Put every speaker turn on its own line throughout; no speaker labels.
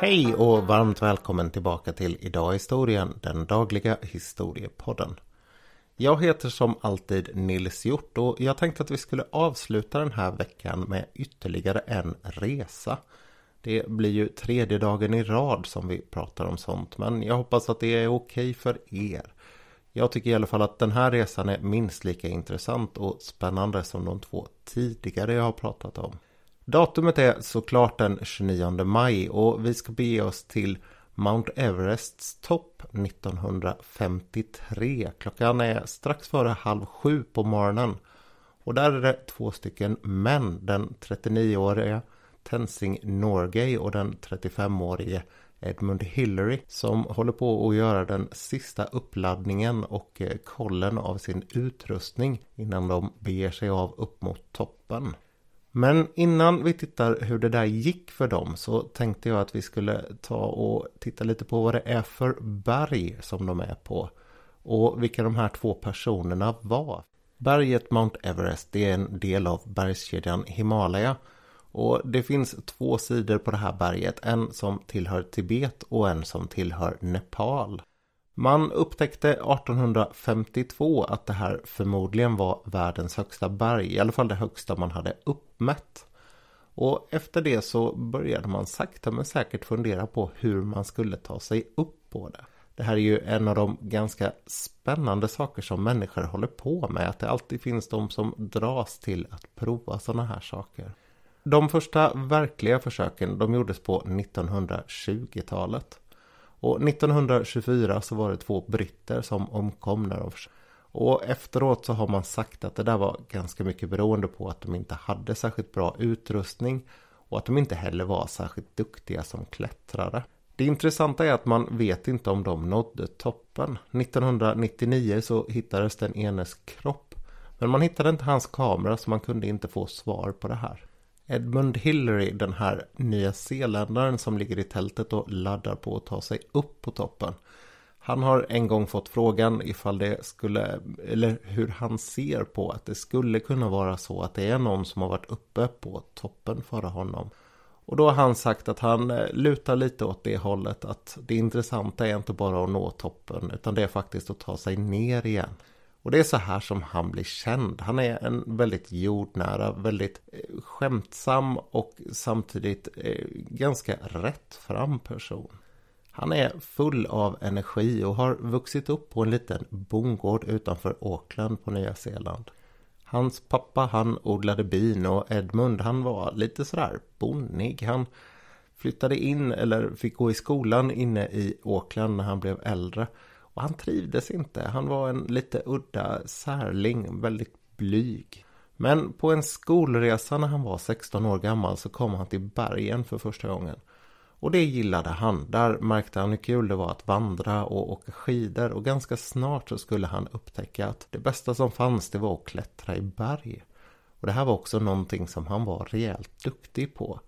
Hej och varmt välkommen tillbaka till Idag historien, den dagliga historiepodden. Jag heter som alltid Nils Hjort och jag tänkte att vi skulle avsluta den här veckan med ytterligare en resa. Det blir ju tredje dagen i rad som vi pratar om sånt men jag hoppas att det är okej för er. Jag tycker i alla fall att den här resan är minst lika intressant och spännande som de två tidigare jag har pratat om. Datumet är såklart den 29 maj och vi ska bege oss till Mount Everests topp 1953. Klockan är strax före halv sju på morgonen. Och där är det två stycken män. Den 39-åriga Tenzing Norgay och den 35-årige Edmund Hillary som håller på att göra den sista uppladdningen och eh, kollen av sin utrustning innan de beger sig av upp mot toppen. Men innan vi tittar hur det där gick för dem så tänkte jag att vi skulle ta och titta lite på vad det är för berg som de är på. Och vilka de här två personerna var. Berget Mount Everest det är en del av bergskedjan Himalaya. Och det finns två sidor på det här berget. En som tillhör Tibet och en som tillhör Nepal. Man upptäckte 1852 att det här förmodligen var världens högsta berg, i alla fall det högsta man hade uppmätt. Och efter det så började man sakta men säkert fundera på hur man skulle ta sig upp på det. Det här är ju en av de ganska spännande saker som människor håller på med. Att det alltid finns de som dras till att prova sådana här saker. De första verkliga försöken de gjordes på 1920-talet. Och 1924 så var det två britter som omkom när de och efteråt så har man sagt att det där var ganska mycket beroende på att de inte hade särskilt bra utrustning och att de inte heller var särskilt duktiga som klättrare. Det intressanta är att man vet inte om de nådde toppen. 1999 så hittades den enes kropp. Men man hittade inte hans kamera så man kunde inte få svar på det här. Edmund Hillary, den här nya zeeländaren som ligger i tältet och laddar på att ta sig upp på toppen. Han har en gång fått frågan ifall det skulle, eller hur han ser på att det skulle kunna vara så att det är någon som har varit uppe på toppen före honom. Och då har han sagt att han eh, lutar lite åt det hållet att det intressanta är inte bara att nå toppen utan det är faktiskt att ta sig ner igen. Och det är så här som han blir känd. Han är en väldigt jordnära, väldigt eh, skämtsam och samtidigt eh, ganska rättfram person. Han är full av energi och har vuxit upp på en liten bondgård utanför Auckland på Nya Zeeland. Hans pappa han odlade bin och Edmund han var lite sådär bonnig. Han flyttade in eller fick gå i skolan inne i Auckland när han blev äldre. Och han trivdes inte. Han var en lite udda särling, väldigt blyg. Men på en skolresa när han var 16 år gammal så kom han till bergen för första gången. Och det gillade han. Där märkte han hur kul det var att vandra och åka skidor. Och ganska snart så skulle han upptäcka att det bästa som fanns det var att klättra i berg. Och det här var också någonting som han var rejält duktig på.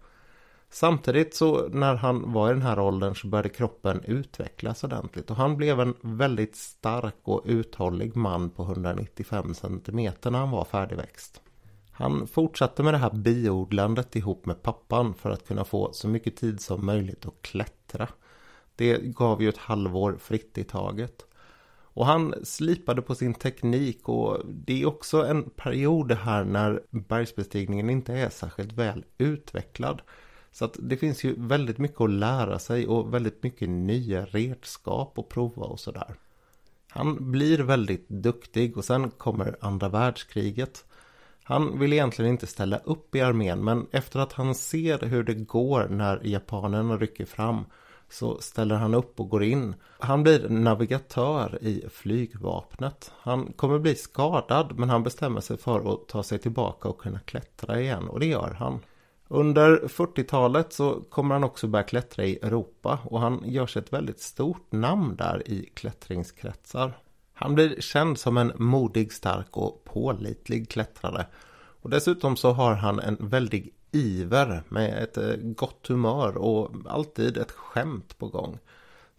Samtidigt så när han var i den här åldern så började kroppen utvecklas ordentligt och han blev en väldigt stark och uthållig man på 195 cm när han var färdigväxt. Han fortsatte med det här biodlandet ihop med pappan för att kunna få så mycket tid som möjligt att klättra. Det gav ju ett halvår fritt i taget. Och han slipade på sin teknik och det är också en period här när bergsbestigningen inte är särskilt väl utvecklad. Så att det finns ju väldigt mycket att lära sig och väldigt mycket nya redskap att prova och sådär. Han blir väldigt duktig och sen kommer andra världskriget. Han vill egentligen inte ställa upp i armén men efter att han ser hur det går när japanerna rycker fram så ställer han upp och går in. Han blir navigatör i flygvapnet. Han kommer bli skadad men han bestämmer sig för att ta sig tillbaka och kunna klättra igen och det gör han. Under 40-talet så kommer han också börja klättra i Europa och han gör sig ett väldigt stort namn där i klättringskretsar. Han blir känd som en modig, stark och pålitlig klättrare. Och dessutom så har han en väldig iver med ett eh, gott humör och alltid ett skämt på gång.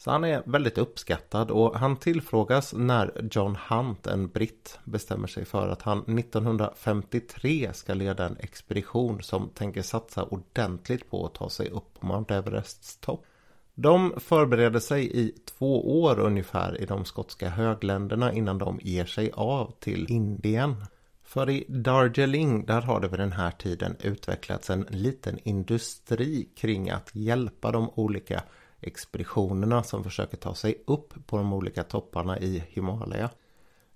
Så han är väldigt uppskattad och han tillfrågas när John Hunt, en britt, bestämmer sig för att han 1953 ska leda en expedition som tänker satsa ordentligt på att ta sig upp på Mount Everests topp. De förbereder sig i två år ungefär i de skotska högländerna innan de ger sig av till Indien. För i Darjeeling där har det vid den här tiden utvecklats en liten industri kring att hjälpa de olika expeditionerna som försöker ta sig upp på de olika topparna i Himalaya.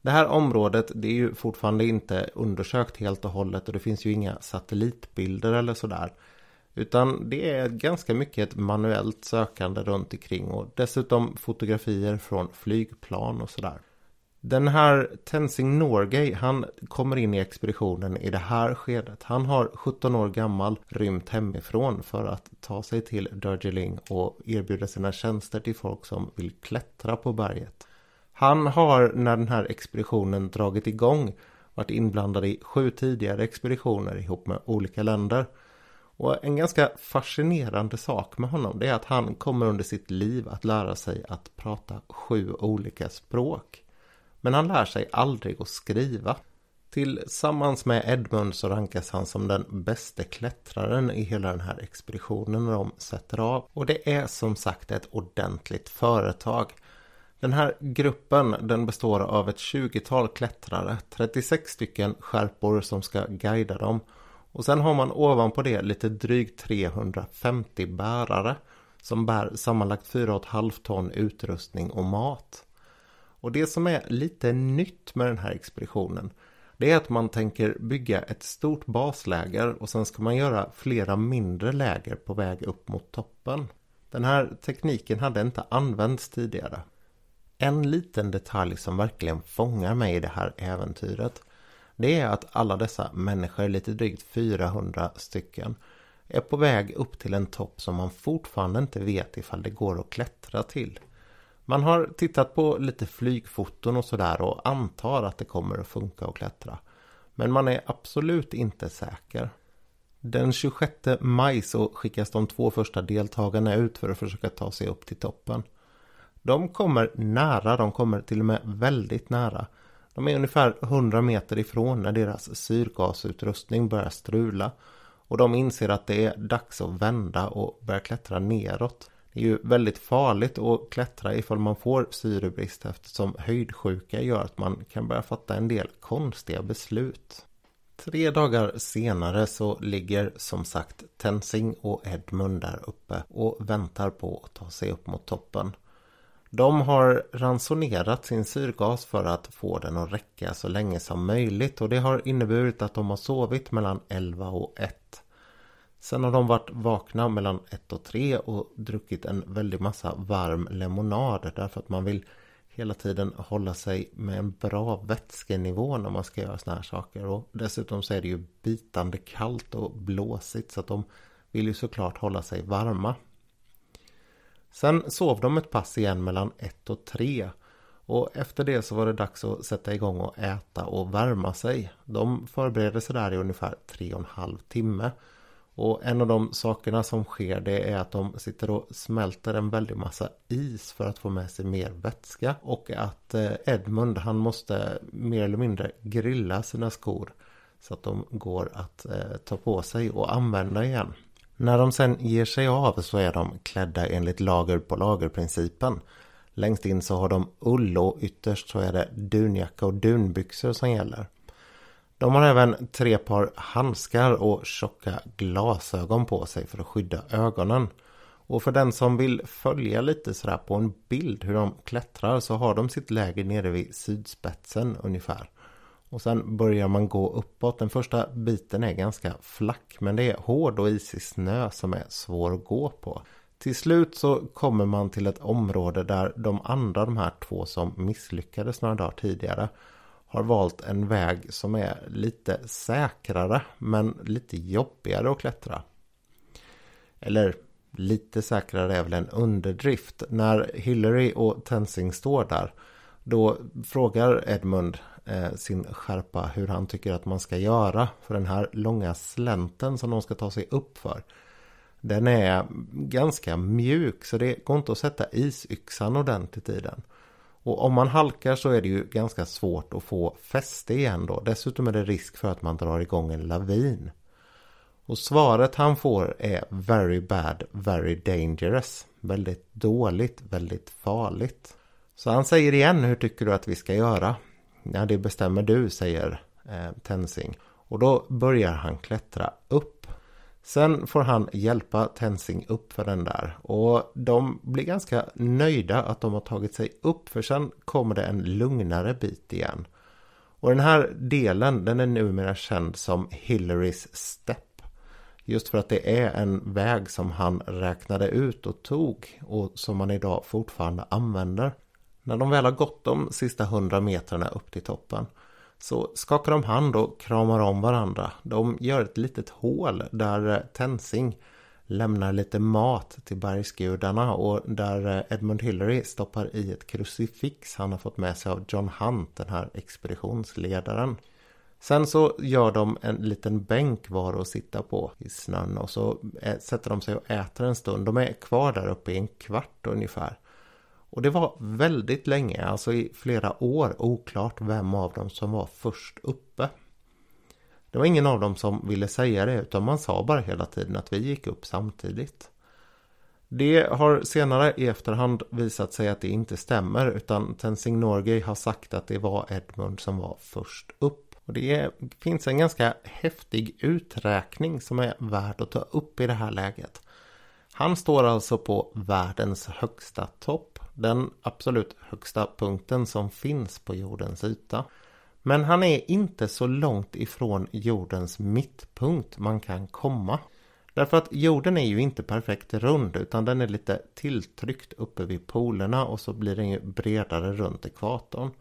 Det här området det är ju fortfarande inte undersökt helt och hållet och det finns ju inga satellitbilder eller sådär. Utan det är ganska mycket ett manuellt sökande runt omkring och dessutom fotografier från flygplan och sådär. Den här Tenzing Norgay, han kommer in i expeditionen i det här skedet. Han har 17 år gammal rymt hemifrån för att ta sig till Darjeeling och erbjuda sina tjänster till folk som vill klättra på berget. Han har när den här expeditionen dragit igång varit inblandad i sju tidigare expeditioner ihop med olika länder. Och en ganska fascinerande sak med honom det är att han kommer under sitt liv att lära sig att prata sju olika språk. Men han lär sig aldrig att skriva. Tillsammans med Edmund så rankas han som den bästa klättraren i hela den här expeditionen när de sätter av. Och det är som sagt ett ordentligt företag. Den här gruppen den består av ett 20-tal klättrare, 36 stycken skärpor som ska guida dem. Och sen har man ovanpå det lite drygt 350 bärare som bär sammanlagt 4,5 ton utrustning och mat. Och det som är lite nytt med den här expeditionen det är att man tänker bygga ett stort basläger och sen ska man göra flera mindre läger på väg upp mot toppen. Den här tekniken hade inte använts tidigare. En liten detalj som verkligen fångar mig i det här äventyret det är att alla dessa människor, lite drygt 400 stycken, är på väg upp till en topp som man fortfarande inte vet ifall det går att klättra till. Man har tittat på lite flygfoton och sådär och antar att det kommer att funka att klättra. Men man är absolut inte säker. Den 26 maj så skickas de två första deltagarna ut för att försöka ta sig upp till toppen. De kommer nära, de kommer till och med väldigt nära. De är ungefär 100 meter ifrån när deras syrgasutrustning börjar strula. Och de inser att det är dags att vända och börja klättra neråt. Det är ju väldigt farligt att klättra ifall man får syrebrist eftersom höjdsjuka gör att man kan börja fatta en del konstiga beslut. Tre dagar senare så ligger som sagt Tensing och Edmund där uppe och väntar på att ta sig upp mot toppen. De har ransonerat sin syrgas för att få den att räcka så länge som möjligt och det har inneburit att de har sovit mellan 11 och 1. Sen har de varit vakna mellan 1 och 3 och druckit en väldig massa varm lemonad därför att man vill hela tiden hålla sig med en bra vätskenivå när man ska göra såna här saker. Och dessutom så är det ju bitande kallt och blåsigt så att de vill ju såklart hålla sig varma. Sen sov de ett pass igen mellan 1 och 3. Och efter det så var det dags att sätta igång och äta och värma sig. De förbereder sig där i ungefär 3,5 timme. Och en av de sakerna som sker det är att de sitter och smälter en väldig massa is för att få med sig mer vätska. Och att eh, Edmund han måste mer eller mindre grilla sina skor. Så att de går att eh, ta på sig och använda igen. När de sen ger sig av så är de klädda enligt lager på lager-principen. Längst in så har de ull och ytterst så är det dunjacka och dunbyxor som gäller. De har även tre par handskar och tjocka glasögon på sig för att skydda ögonen. Och för den som vill följa lite sådär på en bild hur de klättrar så har de sitt läger nere vid sydspetsen ungefär. Och sen börjar man gå uppåt. Den första biten är ganska flack men det är hård och isig snö som är svår att gå på. Till slut så kommer man till ett område där de andra, de här två som misslyckades några dagar tidigare har valt en väg som är lite säkrare men lite jobbigare att klättra. Eller lite säkrare är väl en underdrift. När Hillary och Tenzing står där då frågar Edmund eh, sin skärpa hur han tycker att man ska göra för den här långa slänten som de ska ta sig upp för. Den är ganska mjuk så det går inte att sätta isyxan ordentligt i den. Och om man halkar så är det ju ganska svårt att få fäste igen då. Dessutom är det risk för att man drar igång en lavin. Och svaret han får är very bad, very dangerous. Väldigt dåligt, väldigt farligt. Så han säger igen, hur tycker du att vi ska göra? Ja, det bestämmer du, säger eh, Tenzing. Och då börjar han klättra upp. Sen får han hjälpa Tenzing upp för den där. Och de blir ganska nöjda att de har tagit sig upp. För sen kommer det en lugnare bit igen. Och den här delen den är numera känd som Hillarys Step. Just för att det är en väg som han räknade ut och tog och som man idag fortfarande använder. När de väl har gått de sista hundra metrarna upp till toppen så skakar de hand och kramar om varandra. De gör ett litet hål där eh, Tensing lämnar lite mat till bergsgudarna och där eh, Edmund Hillary stoppar i ett krucifix han har fått med sig av John Hunt, den här expeditionsledaren. Sen så gör de en liten bänk var att sitta på i snön och så eh, sätter de sig och äter en stund. De är kvar där uppe i en kvart ungefär. Och det var väldigt länge, alltså i flera år, oklart vem av dem som var först uppe. Det var ingen av dem som ville säga det utan man sa bara hela tiden att vi gick upp samtidigt. Det har senare i efterhand visat sig att det inte stämmer utan Tenzing Norgay har sagt att det var Edmund som var först upp. Och det finns en ganska häftig uträkning som är värd att ta upp i det här läget. Han står alltså på världens högsta topp, den absolut högsta punkten som finns på jordens yta. Men han är inte så långt ifrån jordens mittpunkt man kan komma. Därför att jorden är ju inte perfekt rund utan den är lite tilltryckt uppe vid polerna och så blir den ju bredare runt ekvatorn.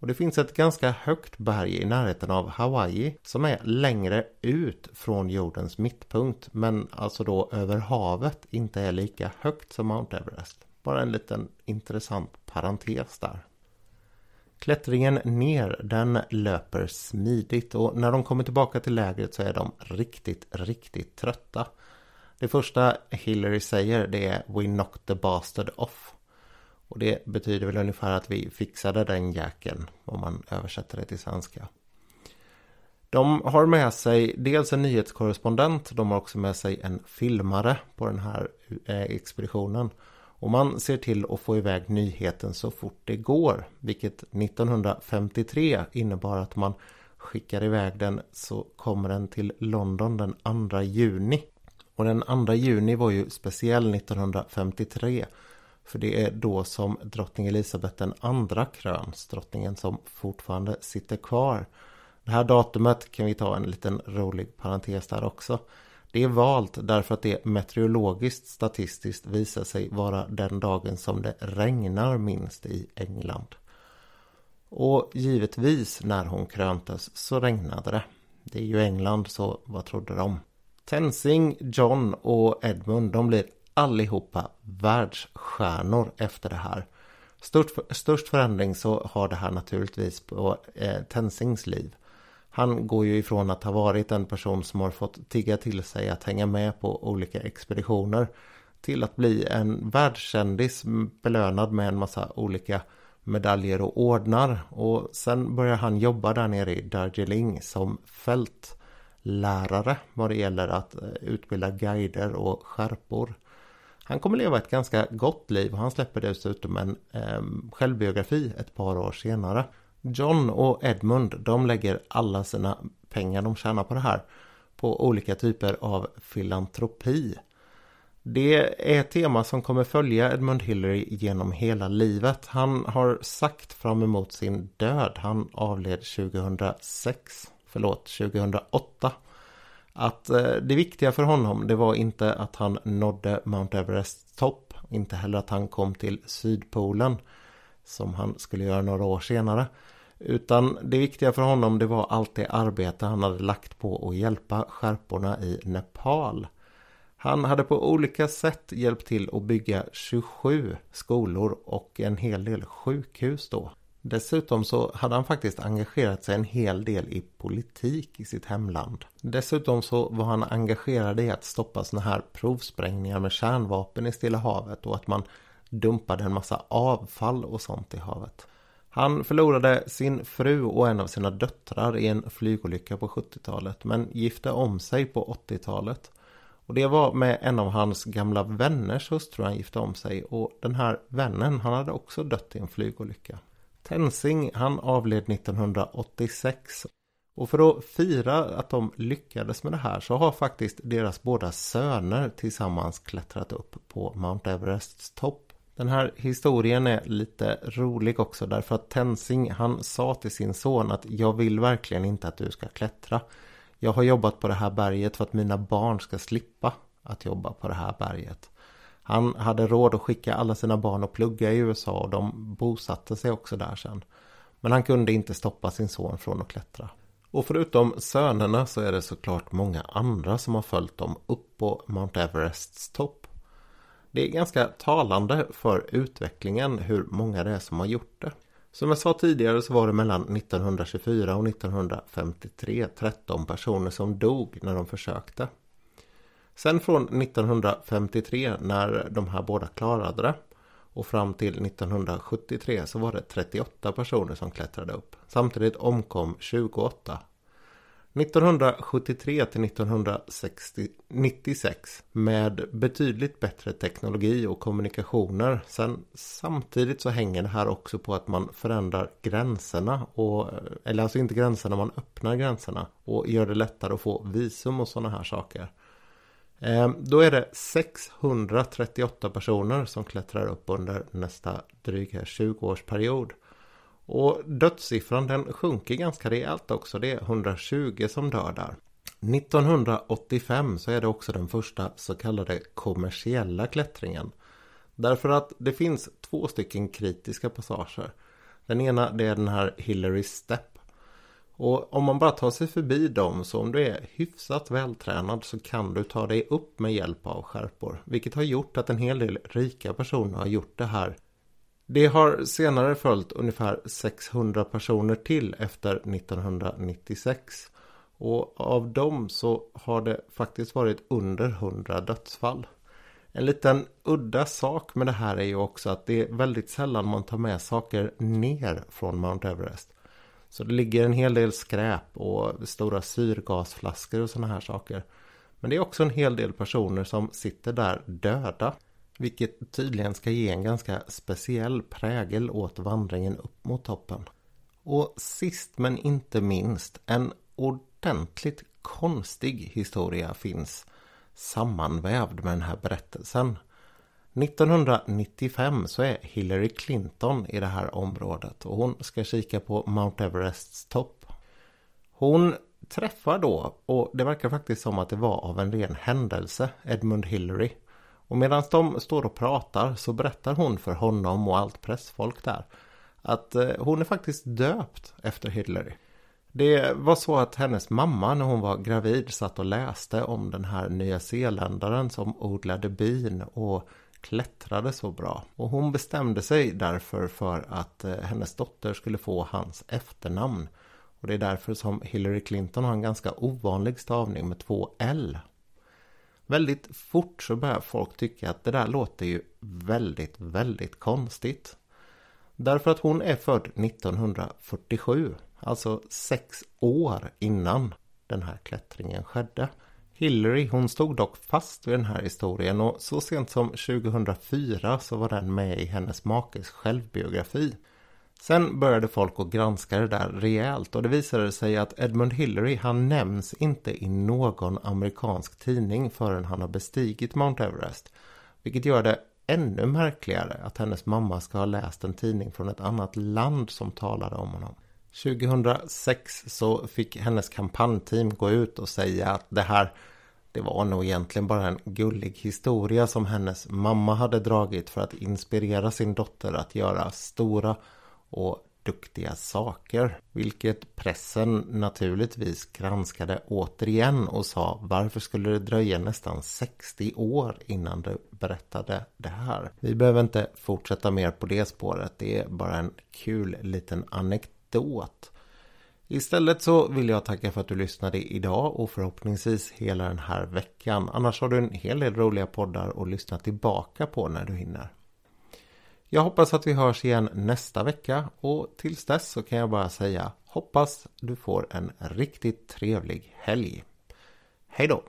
Och det finns ett ganska högt berg i närheten av Hawaii som är längre ut från jordens mittpunkt men alltså då över havet inte är lika högt som Mount Everest. Bara en liten intressant parentes där. Klättringen ner den löper smidigt och när de kommer tillbaka till lägret så är de riktigt, riktigt trötta. Det första Hillary säger det är We knocked the bastard off. Och det betyder väl ungefär att vi fixade den jäkeln om man översätter det till svenska. De har med sig dels en nyhetskorrespondent, de har också med sig en filmare på den här eh, expeditionen. Och man ser till att få iväg nyheten så fort det går. Vilket 1953 innebar att man skickar iväg den så kommer den till London den 2 juni. Och den 2 juni var ju speciell 1953. För det är då som drottning Elisabeth den andra kröns, drottningen som fortfarande sitter kvar. Det här datumet kan vi ta en liten rolig parentes där också. Det är valt därför att det meteorologiskt statistiskt visar sig vara den dagen som det regnar minst i England. Och givetvis när hon kröntes så regnade det. Det är ju England så vad trodde de? Tenzing, John och Edmund de blir allihopa världsstjärnor efter det här. Störst, störst förändring så har det här naturligtvis på eh, Tenzings liv. Han går ju ifrån att ha varit en person som har fått tigga till sig att hänga med på olika expeditioner till att bli en världskändis belönad med en massa olika medaljer och ordnar. Och sen börjar han jobba där nere i Darjeeling som fältlärare vad det gäller att eh, utbilda guider och skärpor. Han kommer leva ett ganska gott liv och han släpper dessutom en eh, självbiografi ett par år senare. John och Edmund de lägger alla sina pengar de tjänar på det här på olika typer av filantropi. Det är ett tema som kommer följa Edmund Hillary genom hela livet. Han har sagt fram emot sin död, han avled 2006, förlåt 2008 att eh, det viktiga för honom det var inte att han nådde Mount Everests topp, inte heller att han kom till Sydpolen som han skulle göra några år senare. Utan det viktiga för honom det var allt det arbete han hade lagt på att hjälpa skärporna i Nepal. Han hade på olika sätt hjälpt till att bygga 27 skolor och en hel del sjukhus då. Dessutom så hade han faktiskt engagerat sig en hel del i politik i sitt hemland. Dessutom så var han engagerad i att stoppa såna här provsprängningar med kärnvapen i Stilla havet och att man dumpade en massa avfall och sånt i havet. Han förlorade sin fru och en av sina döttrar i en flygolycka på 70-talet men gifte om sig på 80-talet. Och det var med en av hans gamla vänners hustru han gifte om sig och den här vännen han hade också dött i en flygolycka. Tensing han avled 1986 och för att fira att de lyckades med det här så har faktiskt deras båda söner tillsammans klättrat upp på Mount Everests topp. Den här historien är lite rolig också därför att Tenzing han sa till sin son att jag vill verkligen inte att du ska klättra. Jag har jobbat på det här berget för att mina barn ska slippa att jobba på det här berget. Han hade råd att skicka alla sina barn och plugga i USA och de bosatte sig också där sen. Men han kunde inte stoppa sin son från att klättra. Och förutom sönerna så är det såklart många andra som har följt dem upp på Mount Everests topp. Det är ganska talande för utvecklingen hur många det är som har gjort det. Som jag sa tidigare så var det mellan 1924 och 1953 13 personer som dog när de försökte. Sen från 1953 när de här båda klarade det och fram till 1973 så var det 38 personer som klättrade upp. Samtidigt omkom 28. 1973 till 1996 med betydligt bättre teknologi och kommunikationer. Sen samtidigt så hänger det här också på att man förändrar gränserna och eller alltså inte gränserna, man öppnar gränserna och gör det lättare att få visum och sådana här saker. Ehm, då är det 638 personer som klättrar upp under nästa dryga 20-årsperiod. Och dödssiffran den sjunker ganska rejält också. Det är 120 som dör där. 1985 så är det också den första så kallade kommersiella klättringen. Därför att det finns två stycken kritiska passager. Den ena det är den här Hillary Step och om man bara tar sig förbi dem så om du är hyfsat vältränad så kan du ta dig upp med hjälp av skärpor. Vilket har gjort att en hel del rika personer har gjort det här. Det har senare följt ungefär 600 personer till efter 1996. Och av dem så har det faktiskt varit under 100 dödsfall. En liten udda sak med det här är ju också att det är väldigt sällan man tar med saker ner från Mount Everest. Så det ligger en hel del skräp och stora syrgasflaskor och sådana här saker. Men det är också en hel del personer som sitter där döda. Vilket tydligen ska ge en ganska speciell prägel åt vandringen upp mot toppen. Och sist men inte minst, en ordentligt konstig historia finns sammanvävd med den här berättelsen. 1995 så är Hillary Clinton i det här området och hon ska kika på Mount Everests topp. Hon träffar då, och det verkar faktiskt som att det var av en ren händelse, Edmund Hillary. Och medan de står och pratar så berättar hon för honom och allt pressfolk där att eh, hon är faktiskt döpt efter Hillary. Det var så att hennes mamma när hon var gravid satt och läste om den här nya zeeländaren som odlade bin och klättrade så bra. Och hon bestämde sig därför för att eh, hennes dotter skulle få hans efternamn. Och det är därför som Hillary Clinton har en ganska ovanlig stavning med två L. Väldigt fort så börjar folk tycka att det där låter ju väldigt, väldigt konstigt. Därför att hon är född 1947, alltså sex år innan den här klättringen skedde. Hillary hon stod dock fast vid den här historien och så sent som 2004 så var den med i hennes makes självbiografi. Sen började folk att granska det där rejält och det visade sig att Edmund Hillary han nämns inte i någon amerikansk tidning förrän han har bestigit Mount Everest. Vilket gör det ännu märkligare att hennes mamma ska ha läst en tidning från ett annat land som talade om honom. 2006 så fick hennes kampanjteam gå ut och säga att det här det var nog egentligen bara en gullig historia som hennes mamma hade dragit för att inspirera sin dotter att göra stora och duktiga saker. Vilket pressen naturligtvis granskade återigen och sa varför skulle det dröja nästan 60 år innan du berättade det här? Vi behöver inte fortsätta mer på det spåret. Det är bara en kul liten anekdot. Istället så vill jag tacka för att du lyssnade idag och förhoppningsvis hela den här veckan. Annars har du en hel del roliga poddar att lyssna tillbaka på när du hinner. Jag hoppas att vi hörs igen nästa vecka och tills dess så kan jag bara säga hoppas du får en riktigt trevlig helg. Hej då!